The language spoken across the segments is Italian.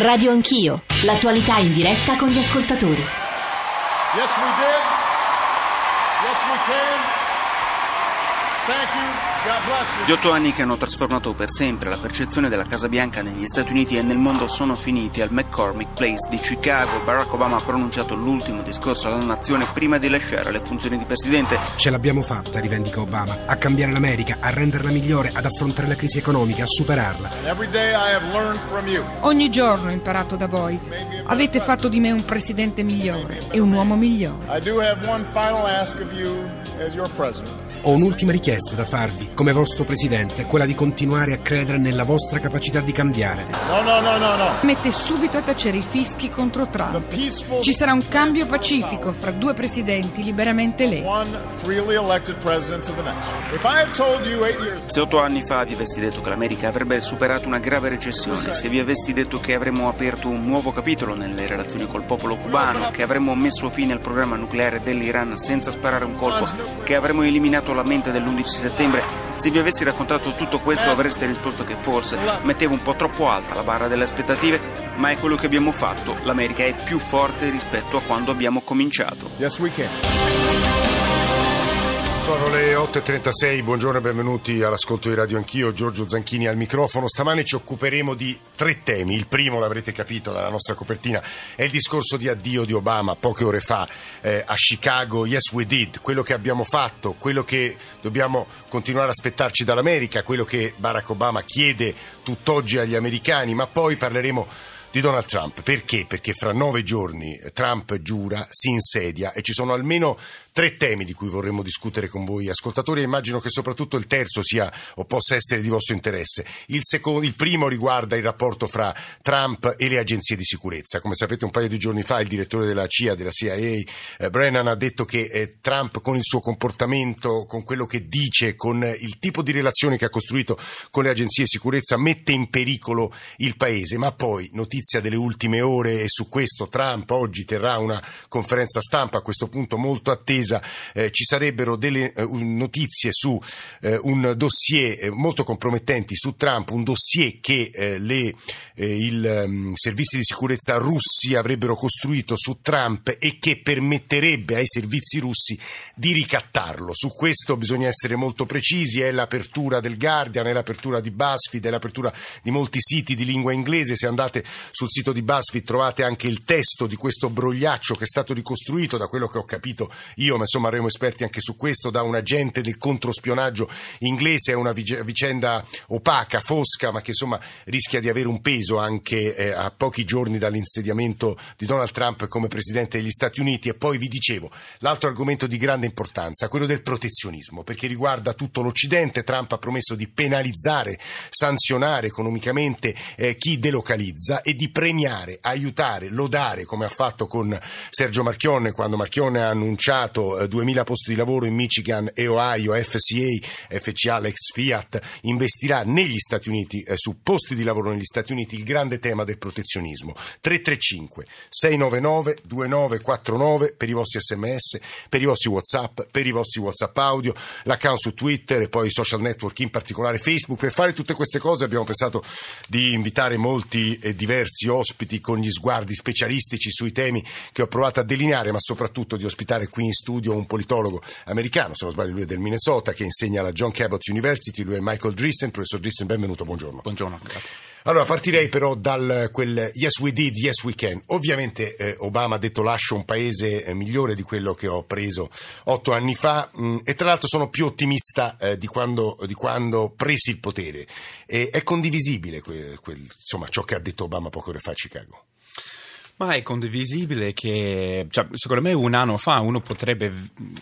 Radio Anch'io, l'attualità in diretta con gli ascoltatori. Yes, we did. Yes, we can. Thank you. God bless you. Gli otto anni che hanno trasformato per sempre la percezione della Casa Bianca negli Stati Uniti e nel mondo sono finiti al McCormick Place di Chicago. Barack Obama ha pronunciato l'ultimo discorso alla nazione prima di lasciare le funzioni di presidente. Ce l'abbiamo fatta, rivendica Obama, a cambiare l'America, a renderla migliore, ad affrontare la crisi economica, a superarla. Ogni giorno ho imparato da voi. Avete fatto di me un presidente migliore e un uomo migliore. I do have one final ask of you as your president. Ho un'ultima richiesta da farvi, come vostro presidente, quella di continuare a credere nella vostra capacità di cambiare. No, no, no, no, no. Mette subito a tacere i fischi contro Trump. peaceful Ci sarà un cambio pacifico fra due presidenti liberamente eletti. years Se otto anni fa vi avessi detto che l'America avrebbe superato una grave recessione, se vi avessi detto che avremmo aperto un nuovo capitolo nelle relazioni col popolo cubano, che avremmo messo fine al programma nucleare dell'Iran senza sparare un colpo, che avremmo eliminato la mente dell'11 settembre, se vi avessi raccontato tutto questo avreste risposto che forse mettevo un po' troppo alta la barra delle aspettative, ma è quello che abbiamo fatto. L'America è più forte rispetto a quando abbiamo cominciato. Yes, we can. Sono le 8.36, buongiorno e benvenuti all'ascolto di Radio Anch'io, Giorgio Zanchini al microfono. Stamane ci occuperemo di tre temi. Il primo, l'avrete capito dalla nostra copertina, è il discorso di addio di Obama poche ore fa eh, a Chicago. Yes, we did. Quello che abbiamo fatto, quello che dobbiamo continuare a aspettarci dall'America, quello che Barack Obama chiede tutt'oggi agli americani, ma poi parleremo di Donald Trump. Perché? Perché fra nove giorni Trump giura, si insedia e ci sono almeno tre temi di cui vorremmo discutere con voi ascoltatori e immagino che soprattutto il terzo sia o possa essere di vostro interesse. Il, secondo, il primo riguarda il rapporto fra Trump e le agenzie di sicurezza. Come sapete un paio di giorni fa il direttore della CIA, della CIA, eh, Brennan, ha detto che eh, Trump con il suo comportamento, con quello che dice, con il tipo di relazioni che ha costruito con le agenzie di sicurezza mette in pericolo il paese. Ma poi, notizia delle ultime ore e su questo Trump oggi terrà una conferenza stampa a questo punto molto attesa eh, ci sarebbero delle eh, notizie su eh, un dossier eh, molto compromettenti su Trump, un dossier che eh, le, eh, il ehm, servizi di sicurezza russi avrebbero costruito su Trump e che permetterebbe ai servizi russi di ricattarlo. Su questo bisogna essere molto precisi, è l'apertura del Guardian, è l'apertura di BuzzFeed, è l'apertura di molti siti di lingua inglese. Se andate sul sito di BuzzFeed trovate anche il testo di questo brogliaccio che è stato ricostruito da quello che ho capito io, ma insomma avremo esperti anche su questo, da un agente del controspionaggio inglese, è una vice- vicenda opaca, fosca, ma che insomma rischia di avere un peso anche eh, a pochi giorni dall'insediamento di Donald Trump come Presidente degli Stati Uniti. E poi vi dicevo, l'altro argomento di grande importanza, quello del protezionismo, perché riguarda tutto l'Occidente. Trump ha promesso di penalizzare, sanzionare economicamente eh, chi delocalizza e di premiare, aiutare, lodare, come ha fatto con Sergio Marchionne, quando Marchionne ha annunciato eh, 2000 posti di lavoro in Michigan e Ohio, FCA, FCA, l'ex Fiat, investirà negli Stati Uniti, eh, su posti di lavoro negli Stati Uniti, il grande tema del protezionismo. 335 699 2949 per i vostri sms, per i vostri whatsapp, per i vostri whatsapp audio, l'account su Twitter e poi i social network, in particolare Facebook. Per fare tutte queste cose abbiamo pensato di invitare molti e diversi ospiti con gli sguardi specialistici sui temi che ho provato a delineare, ma soprattutto di ospitare qui in studio un politologo americano, se non sbaglio lui è del Minnesota, che insegna alla John Cabot University, lui è Michael Drissen. Professor Drissen, benvenuto, buongiorno. Buongiorno, grazie. Allora, partirei però dal quel yes we did, yes we can. Ovviamente eh, Obama ha detto lascio un paese eh, migliore di quello che ho preso otto anni fa mh, e tra l'altro sono più ottimista eh, di, quando, di quando presi il potere. E è condivisibile quel- quel- insomma, ciò che ha detto Obama poche ore fa a Chicago. Ma è condivisibile che, cioè, secondo me, un anno fa uno potrebbe,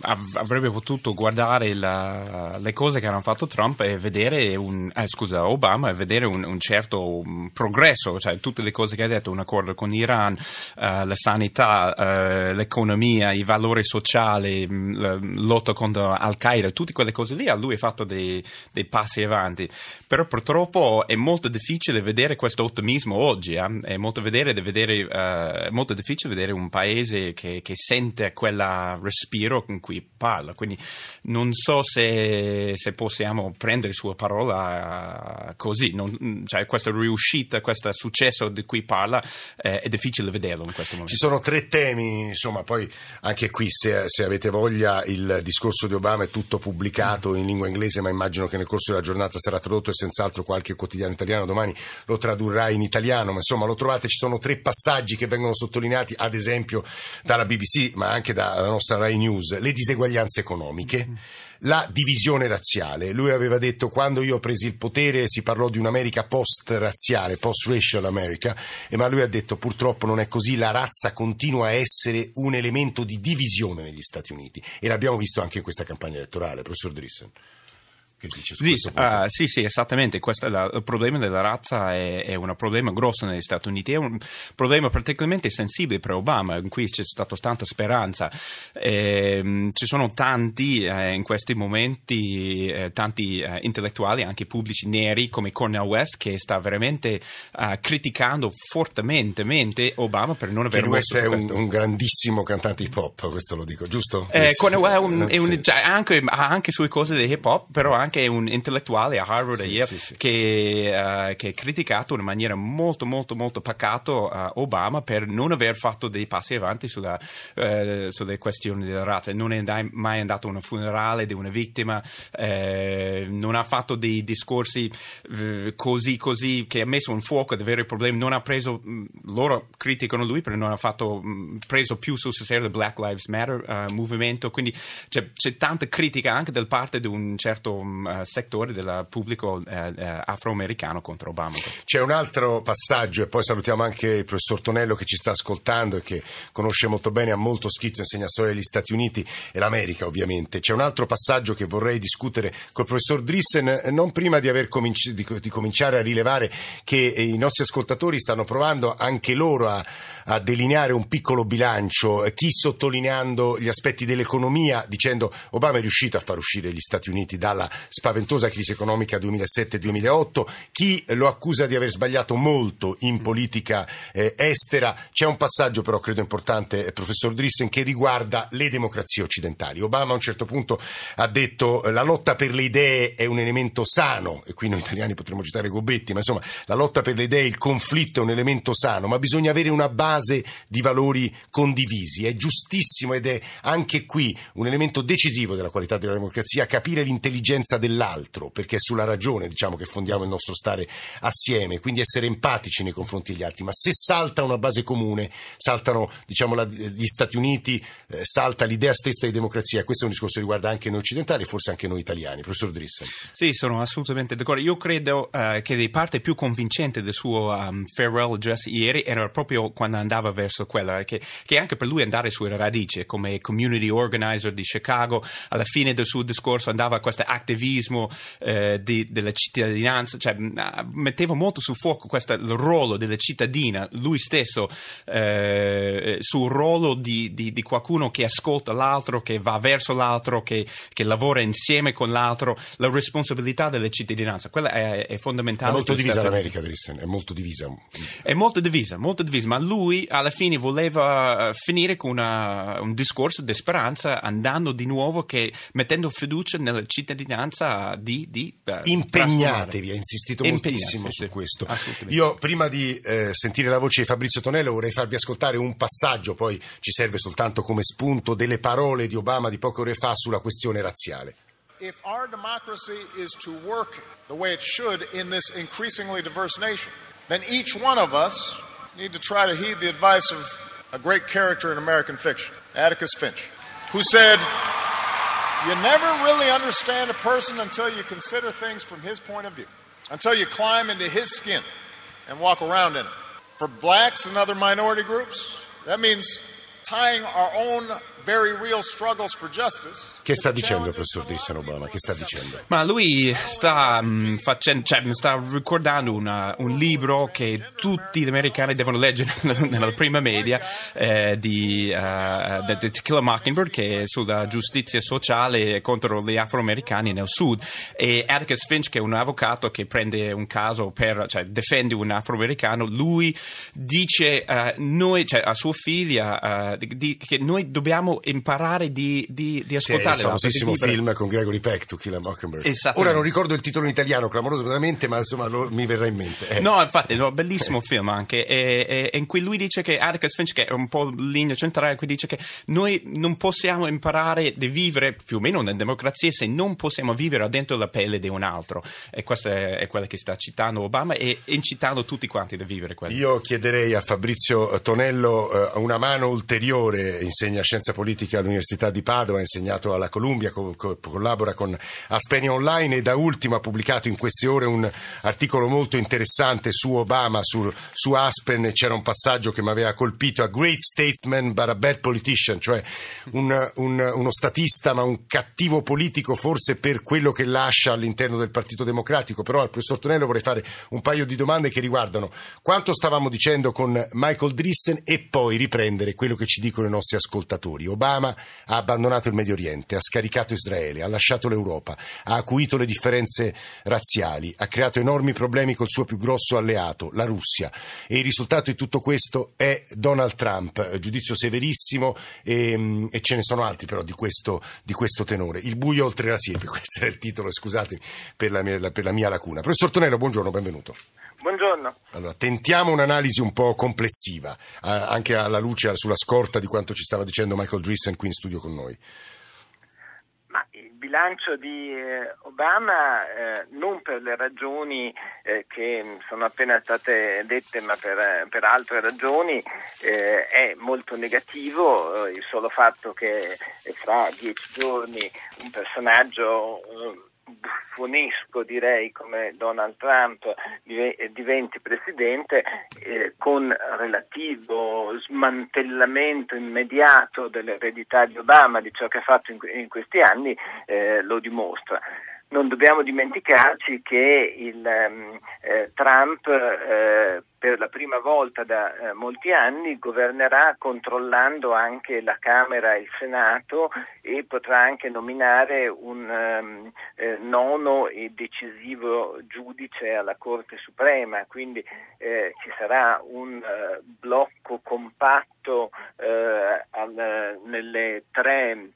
av- avrebbe potuto guardare la- le cose che hanno fatto Trump e vedere un, eh, scusa, Obama e vedere un, un certo progresso, cioè tutte le cose che ha detto, un accordo con l'Iran, eh, la sanità, eh, l'economia, i valori sociali, mh, la lotta contro Al-Qaeda, tutte quelle cose lì, a lui ha fatto dei, dei passi avanti. Però purtroppo è molto difficile vedere questo ottimismo oggi, eh? è molto vedere, vedere eh, eh, molto difficile vedere un paese che, che sente quella respiro con cui parla. Quindi non so se, se possiamo prendere sua parola uh, così. Non, cioè, questa riuscita, questo successo di cui parla eh, è difficile vederlo in questo momento. Ci sono tre temi, insomma, poi anche qui se, se avete voglia il discorso di Obama è tutto pubblicato in lingua inglese, ma immagino che nel corso della giornata sarà tradotto e senz'altro qualche quotidiano italiano domani lo tradurrà in italiano, ma insomma lo trovate, ci sono tre passaggi che vengono sottolineati, ad esempio dalla BBC, ma anche dalla nostra Rai News, le diseguaglianze economiche. La divisione razziale. Lui aveva detto quando io ho preso il potere si parlò di un'America post-razziale, post-racial America, ma lui ha detto purtroppo non è così, la razza continua a essere un elemento di divisione negli Stati Uniti e l'abbiamo visto anche in questa campagna elettorale, professor Drissen che dice su sì, uh, sì, sì, esattamente. Questo la, il problema della razza è, è, un problema grosso negli Stati Uniti, è un problema particolarmente sensibile per Obama, in cui c'è stata tanta speranza. Eh, ci sono tanti eh, in questi momenti, eh, tanti eh, intellettuali, anche pubblici neri come Cornel West, che sta veramente eh, criticando fortemente Obama per non aver West è un, un, grandissimo cantante hip hop, questo lo dico, giusto? Eh, Cornel West è un, è un, cioè, anche, anche sulle cose di hip hop, però anche anche un intellettuale a Harvard sì, Yale, sì, sì. Che, uh, che, ha criticato in maniera molto molto molto pacato uh, Obama per non aver fatto dei passi avanti sulla, uh, sulle questioni della razza. Non è mai andato a un funerale di una vittima, eh, non ha fatto dei discorsi così così che ha messo in fuoco dei veri problemi, non ha preso, mm, loro criticano lui perché non ha fatto, mm, preso più sul serio il Black Lives Matter movimento, quindi c'è, c'è, tanta critica anche da parte di un certo uh, settore del pubblico uh, afroamericano contro Obama. C'è un altro passaggio e poi salutiamo anche il professor Tonello che ci sta ascoltando e che conosce molto bene, ha molto scritto, insegna storia degli Stati Uniti e l'America ovviamente. C'è un altro passaggio che vorrei discutere col professor Drissen, non prima di, cominci- di, di cominciare a rilevare che i nostri ascoltatori stanno provando anche loro a, a delineare un piccolo bilancio, chi sottolineando gli aspetti dell'economia dicendo Obama è riuscito a far uscire gli Stati Uniti dalla spaventosa crisi economica 2007-2008, chi lo accusa di aver sbagliato molto in politica eh, estera. C'è un passaggio però credo importante, eh, professor Drissen, che riguarda le democrazie occidentali. Obama a un certo punto ha detto eh, la lotta per le idee è un elemento sano, e qui noi italiani potremmo citare Gobetti, ma insomma la lotta per le idee, il conflitto è un elemento sano, ma bisogna avere una base di valori condivisi. È giustissimo ed è anche qui un elemento decisivo della qualità della democrazia capire l'intelligenza dell'altro, perché è sulla ragione diciamo, che fondiamo il nostro stare assieme, quindi essere empatici nei confronti degli altri. Ma se salta una base comune, saltano diciamo, la, gli Stati Uniti, eh, salta l'idea stessa di democrazia, questo è un discorso che riguarda anche noi occidentali e forse anche noi italiani. Professor Drissen. Sì, sono assolutamente d'accordo. Io credo uh, che la parte più convincente del suo um, farewell address ieri era proprio quando andava verso quella, che, che anche per lui andare sulle radici, come community organizer di Chicago, alla fine del suo discorso andava a questo activismo civismo eh, di, della cittadinanza, cioè metteva molto su fuoco questo, il ruolo della cittadina, lui stesso eh, sul ruolo di, di, di, qualcuno che ascolta l'altro, che va verso l'altro, che, che, lavora insieme con l'altro, la responsabilità della cittadinanza, quella è, è fondamentale. È molto divisa l'America, Drissen, è molto divisa. È molto divisa, molto divisa, ma lui alla fine voleva eh, finire con una, un discorso di speranza andando di nuovo che mettendo fiducia nella cittadinanza forza di... di eh, Impegnatevi, ha insistito moltissimo su questo. Io prima di eh, sentire la voce di Fabrizio Tonello vorrei farvi ascoltare un passaggio, poi ci serve soltanto come spunto delle parole di Obama di poche ore fa sulla questione razziale. If our democracy is to work the way it should in this increasingly diverse nation, then each one of us need to try to heed the advice of a great character in American fiction, Atticus Finch, who said You never really understand a person until you consider things from his point of view, until you climb into his skin and walk around in it. For blacks and other minority groups, that means tying our own very real struggles for justice. Che sta dicendo il professor people Obama? Che sta dicendo? Ma lui sta, mm, facendo, cioè, sta ricordando una- un libro che tutti gli americani devono leggere nella prima media eh, di eh, The The To Kill a Mockingbird che è sulla giustizia sociale contro gli afroamericani nel sud e Atticus Finch che è un avvocato che prende un caso per, cioè difende un afroamericano lui dice eh, noi, cioè, a sua figlia di- di- che noi dobbiamo imparare di, di, di è ascoltare il l'altro, di famosissimo film con Gregory Peck, To Kill a Mockingbird. Ora non ricordo il titolo in italiano clamorosamente, ma insomma lo- mi verrà in mente. Eh. No, infatti, no, bellissimo film anche, e, e- e in cui lui dice che Atticus Finch, che è un po' linea centrale, qui dice che noi non possiamo imparare di vivere più o meno nella democrazia se non possiamo vivere dentro la pelle di un altro. E questa è, è quella che sta citando Obama e incitando tutti quanti a vivere quello. Io chiederei a Fabrizio Tonello eh, una mano ulteriore, insegna scienza politica all'Università di Padova, ha insegnato alla Columbia, co- co- collabora con Aspenia Online e da ultimo ha pubblicato in queste ore un articolo molto interessante su Obama, su, su Aspen, c'era un passaggio che mi aveva colpito, a great statesman but a bad politician, cioè un- un- uno statista ma un cattivo politico forse per quello che lascia all'interno del Partito Democratico, però al professor Tonello vorrei fare un paio di domande che riguardano quanto stavamo dicendo con Michael Drissen e poi riprendere quello che ci dicono i nostri ascoltatori. Obama ha abbandonato il Medio Oriente, ha scaricato Israele, ha lasciato l'Europa, ha acuito le differenze razziali, ha creato enormi problemi col suo più grosso alleato, la Russia. E il risultato di tutto questo è Donald Trump, giudizio severissimo e, e ce ne sono altri però di questo, di questo tenore. Il buio oltre la siepe, questo è il titolo, scusatemi per la mia, per la mia lacuna. Professor Tonello, buongiorno, benvenuto. Buongiorno. Allora, tentiamo un'analisi un po' complessiva, eh, anche alla luce, sulla scorta di quanto ci stava dicendo Michael Drissen qui in studio con noi. Ma il bilancio di eh, Obama, eh, non per le ragioni eh, che sono appena state dette, ma per, per altre ragioni, è molto negativo. Il solo fatto che fra dieci giorni un personaggio buffonesco, direi, come Donald Trump dive- diventi presidente, eh, con relativo smantellamento immediato dell'eredità di Obama, di ciò che ha fatto in, in questi anni, eh, lo dimostra. Non dobbiamo dimenticarci che il, ehm, eh, Trump eh, per la prima volta da eh, molti anni governerà controllando anche la Camera e il Senato e potrà anche nominare un ehm, eh, nono e decisivo giudice alla Corte Suprema, quindi eh, ci sarà un eh, blocco compatto al- nelle tre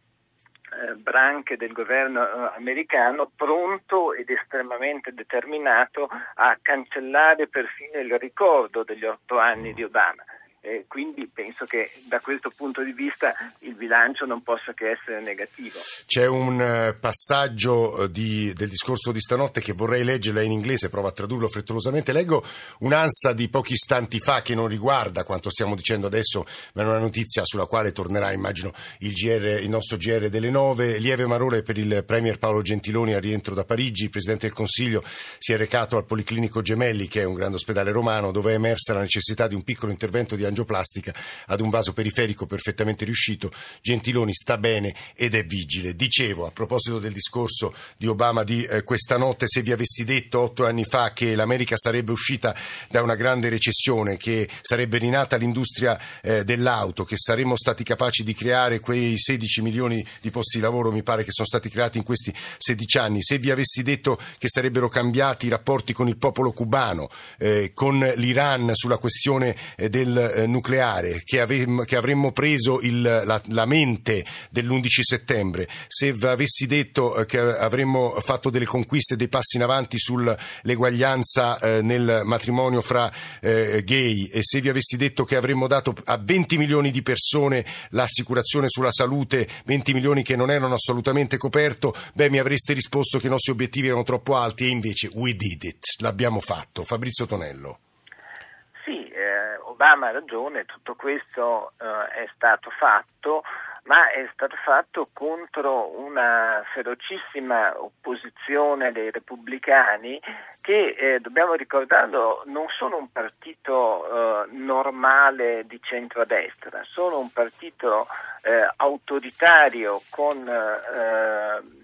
eh, branche del governo eh, americano pronto ed estremamente determinato a cancellare perfino il ricordo degli otto anni di Obama. Eh, quindi penso che da questo punto di vista il bilancio non possa che essere negativo. C'è un eh, passaggio eh, di- del discorso di stanotte che vorrei leggerla in inglese, provo a tradurlo frettolosamente. Leggo un'ansa di pochi istanti fa che non riguarda quanto stiamo dicendo adesso, ma è una notizia sulla quale tornerà, immagino, il, GR, il nostro GR delle nove. Lieve marore per il Premier Paolo Gentiloni al rientro da Parigi. Il Presidente del Consiglio si è recato al Policlinico Gemelli, che è un grande ospedale romano, dove è emersa la necessità di un piccolo intervento di angioplastica ad un vaso periferico perfettamente riuscito. Gentiloni sta bene ed è vigile. Dicevo, a proposito del discorso di Obama di eh, questa notte, se vi avessi detto otto anni fa che l'America sarebbe uscita da una grande recessione, che sarebbe rinata l'industria eh, dell'auto, che saremmo stati capaci di creare quei 16 milioni di posti di lavoro, mi pare che sono stati creati in questi 16 anni, se vi avessi detto che sarebbero cambiati i rapporti con il popolo cubano, eh, con l'Iran sulla questione eh, del eh, nucleare, che, avem- che avremmo preso il- la, la mente dell'11 settembre, se avessi detto eh, che avremmo fatto delle conquiste, dei passi in avanti sull'eguaglianza eh, nel matrimonio fra gay e se vi avessi detto che avremmo dato a 20 milioni di persone l'assicurazione sulla salute, 20 milioni che non erano assolutamente coperto, beh mi avreste risposto che i nostri obiettivi erano troppo alti e invece we did it, l'abbiamo fatto. Fabrizio Tonello. Obama ha ragione, tutto questo eh, è stato fatto, ma è stato fatto contro una ferocissima opposizione dei repubblicani che, eh, dobbiamo ricordarlo, non sono un partito eh, normale di centrodestra, sono un partito eh, autoritario con eh,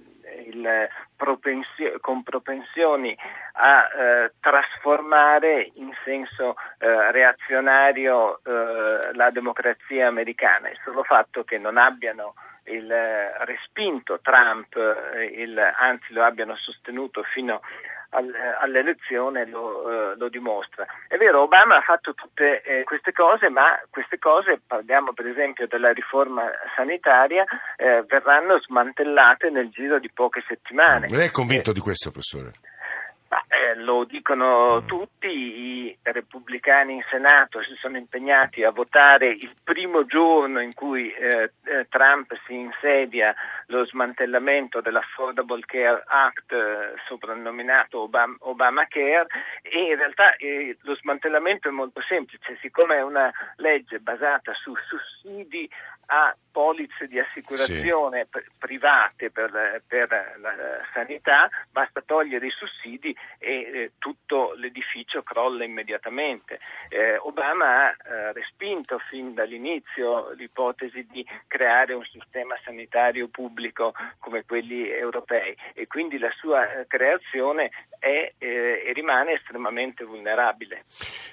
il, propensio, con propensioni a eh, trasformare in senso eh, reazionario eh, la democrazia americana. Il solo fatto che non abbiano il, eh, respinto Trump, eh, il, anzi lo abbiano sostenuto fino all'elezione lo, eh, lo, dimostra. È vero, Obama ha fatto tutte eh, queste cose, ma queste cose, parliamo per esempio della riforma sanitaria, eh, verranno smantellate nel giro di poche settimane. Lei è convinto di questo, professore? Eh, lo dicono mm. tutti, i repubblicani in Senato si sono impegnati a votare il primo giorno in cui eh, eh Trump si insedia lo smantellamento dell'Affordable Care Act eh, soprannominato Obama, Obamacare e in realtà eh, lo smantellamento è molto semplice, siccome è una legge basata su sussidi a polizze di assicurazione sì. private per, per, la sanità, basta togliere i sussidi e eh, tutto l'edificio crolla immediatamente. Eh, Obama ha eh, respinto fin dall'inizio l'ipotesi di creare un sistema sanitario pubblico come quelli europei e quindi la sua eh, creazione è eh, e rimane estremamente vulnerabile.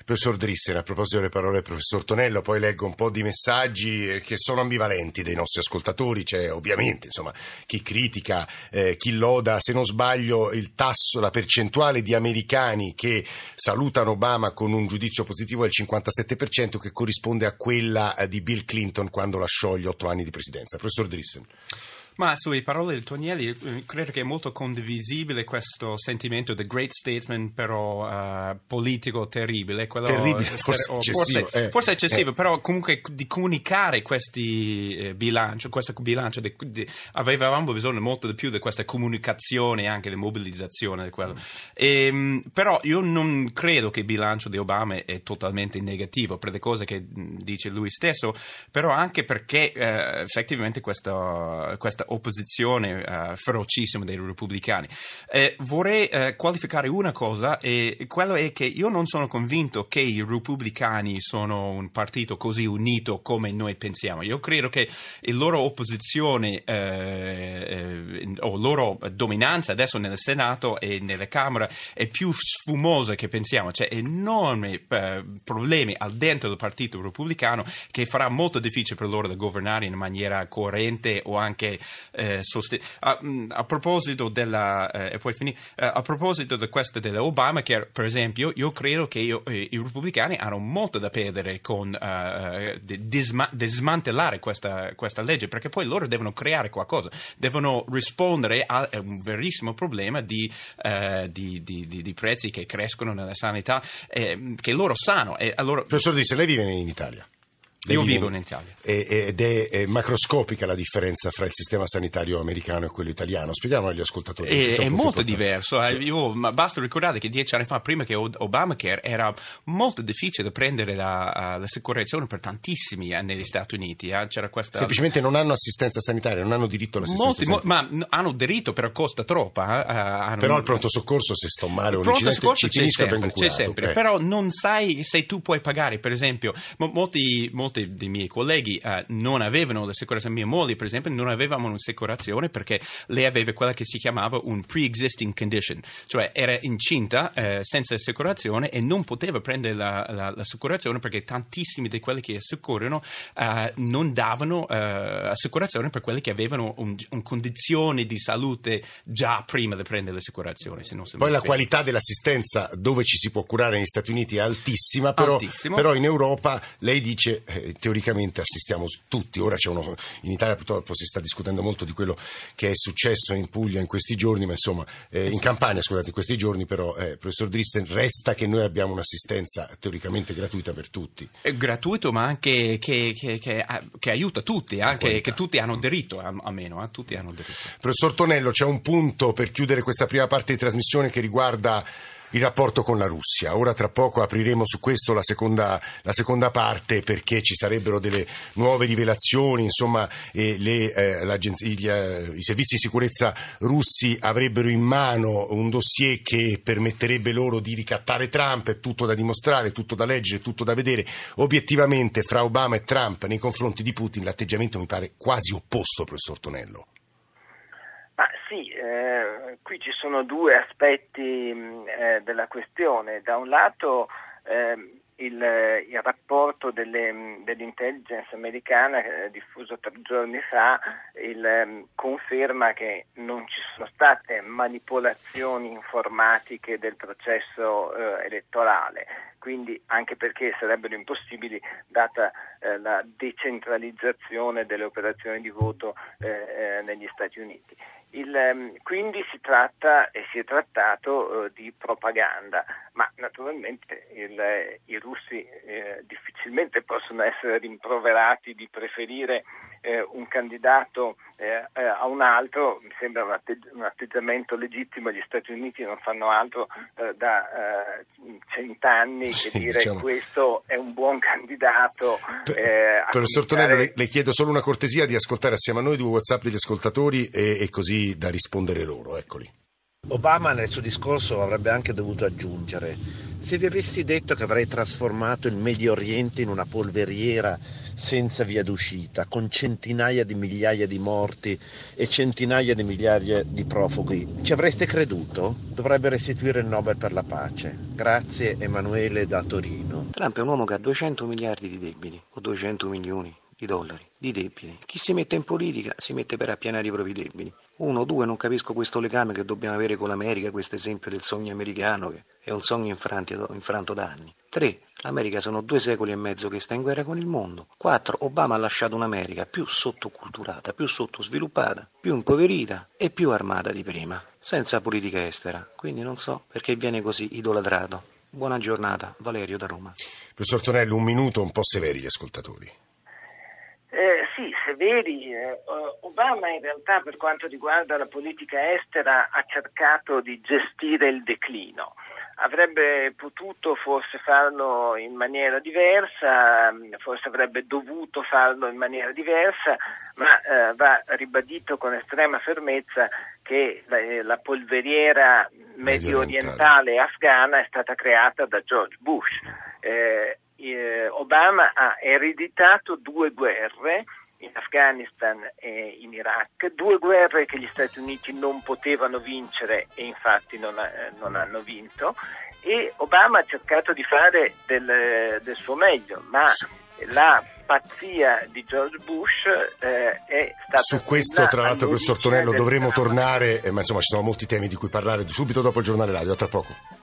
Professor Drissen, a proposito delle parole del professor Tonello, poi leggo un po' di messaggi eh, che sono ambivalenti dei nostri ascoltatori, c'è ovviamente insomma, chi critica, eh, chi loda, se non sbaglio, il tasso, la percentuale di americani che salutano Obama con un giudizio positivo è il 57% che corrisponde a quella eh, di Bill Clinton quando lasciò gli otto anni di presidenza. Professor Drissen. Ma sulle parole di Tonielli, eh, credo che è molto condivisibile questo sentimento di great statement, però uh, politico terribile. Quello, terribile, forse, eccessivo, forse, eh, forse eccessivo, eh. però comunque di comunicare questi eh, bilanci, questo bilancio, di, di, avevamo bisogno molto di più di questa comunicazione e anche di mobilizzazione. Di mm. e, ehm, però io non credo che il bilancio di Obama è totalmente negativo per le cose che dice lui stesso, però anche perché eh, effettivamente questa, questa questa opposizione uh, ferocissima dei repubblicani. Eh, vorrei uh, qualificare una cosa, e quello è che io non sono convinto che i repubblicani sono un partito così unito come noi pensiamo. Io credo che la loro opposizione eh, eh, o loro dominanza adesso nel Senato e nelle Camere è più sfumosa che pensiamo. C'è enormi eh, problemi al dentro del partito repubblicano che farà molto difficile per loro da governare in maniera coerente o anche eh, sosten- a, mm, a, proposito della eh, e poi finì, eh, a proposito di questa dell'Obama che per esempio io credo che io, eh, i repubblicani hanno molto da perdere con uh, di, disma- di smantellare questa, questa, legge perché poi loro devono creare qualcosa devono rispondere a un verissimo problema di, uh, di, di prezzi che crescono nella sanità che loro sanno e allora... Professor Disse, lei vive in Italia io vivo in Italia. Ed è, è, macroscopica la differenza fra il sistema sanitario americano e quello italiano. Spieghiamo agli ascoltatori. È, è molto diverso. Eh. Sì. Io, basta ricordare che dieci anni fa, prima che Obamacare, era molto difficile prendere la, l'assicurazione per tantissimi eh, negli Stati Uniti. Eh. Questa... Semplicemente non hanno assistenza sanitaria, non hanno diritto all'assistenza Molti, sanitaria. ma hanno diritto, però costa troppo. Eh. Però al pronto soccorso, se sto male o un incidente, ci c'è sempre, c'è sempre. Eh. Però non sai se tu puoi pagare, per esempio, molti, molti molti dei miei colleghi eh, non avevano l'assicurazione, mia moglie per esempio non avevamo un'assicurazione perché lei aveva quella che si chiamava un pre-existing condition, cioè era incinta eh, senza assicurazione e non poteva prendere la, la, l'assicurazione perché tantissimi di quelli che assicurano eh, non davano eh, assicurazione per quelli che avevano un, un, condizione di salute già prima di prendere l'assicurazione. Poi la qualità dell'assistenza dove ci si può curare negli Stati Uniti è altissima, però, però in Europa lei dice eh, teoricamente assistiamo tutti. Ora c'è uno, in Italia purtroppo si sta discutendo molto di quello che è successo in Puglia in questi giorni, ma insomma eh, in Campania, scusate, in questi giorni, però eh, professor Drissen, resta che noi abbiamo un'assistenza teoricamente gratuita per tutti. È gratuito, ma anche che, che, che, che aiuta tutti, anche che tutti hanno diritto, almeno, eh, tutti hanno diritto. Professor Tonello, c'è un punto per chiudere questa prima parte di trasmissione che riguarda il rapporto con la Russia. Ora tra poco apriremo su questo la seconda, la seconda parte perché ci sarebbero delle nuove rivelazioni, insomma eh, le, eh, gli, eh, i servizi di sicurezza russi avrebbero in mano un dossier che permetterebbe loro di ricattare Trump, è tutto da dimostrare, tutto da leggere, tutto da vedere. Obiettivamente fra Obama e Trump nei confronti di Putin l'atteggiamento mi pare quasi opposto, professor Tonello. Eh, qui ci sono due aspetti eh, della questione. Da un lato eh, il, il, rapporto delle, mm, dell'intelligence americana eh, diffuso tre giorni fa il, conferma che non ci sono state manipolazioni informatiche del processo eh, elettorale, quindi anche perché sarebbero impossibili data eh, la decentralizzazione delle operazioni di voto negli Stati Uniti. Il, quindi si tratta e si è trattato eh, di propaganda, ma naturalmente il, i russi eh, difficilmente possono essere rimproverati di preferire eh, un candidato eh, eh, a un altro, mi sembra un, atteggi- un, atteggiamento legittimo, gli Stati Uniti non fanno altro eh, da cent'anni che sì, dire diciamo. questo è un buon candidato. Per, professor Tonello, le, le, chiedo solo una cortesia di ascoltare assieme a noi due WhatsApp degli ascoltatori e, e così da rispondere loro, eccoli. Obama nel suo discorso avrebbe anche dovuto aggiungere se vi avessi detto che avrei trasformato il Medio Oriente in una polveriera senza via d'uscita, con centinaia di migliaia di morti e centinaia di migliaia di profughi, ci avreste creduto? Dovrebbe restituire il Nobel per la pace. Grazie Emanuele da Torino. Trump è un uomo che ha 200 miliardi di debiti o 200 milioni di dollari di debiti. Chi si mette in politica si mette per appianare i propri debiti. Uno, due, non capisco questo legame che dobbiamo avere con l'America, questo esempio del sogno americano che è un sogno infranto, infranto da anni. Tre, l'America sono due secoli e mezzo che sta in guerra con il mondo. Quattro, Obama ha lasciato un'America più sottoculturata, più sottosviluppata, più impoverita e più armata di prima, senza politica estera. Quindi non so perché viene così idolatrato. Buona giornata, Valerio da Roma. Professor Tonello, un minuto un po' severi gli ascoltatori. Severi. Eh, Obama in realtà per quanto riguarda la politica estera ha cercato di gestire il declino. Avrebbe potuto forse farlo in maniera diversa, forse avrebbe dovuto farlo in maniera diversa, ma eh, va ribadito con estrema fermezza che la, eh, la polveriera medio orientale afghana è stata creata da George Bush. Eh, eh, Obama ha ereditato due guerre in Afghanistan e in Iraq, due guerre che gli Stati Uniti non potevano vincere e infatti non, eh, non hanno vinto. E Obama ha cercato di fare del, del suo meglio, ma la pazzia di George Bush eh, è stata... Su questo, tra l'altro, professor Tonello, dovremo tornare, eh, ma insomma ci sono molti temi di cui parlare subito dopo il giornale radio, a tra poco.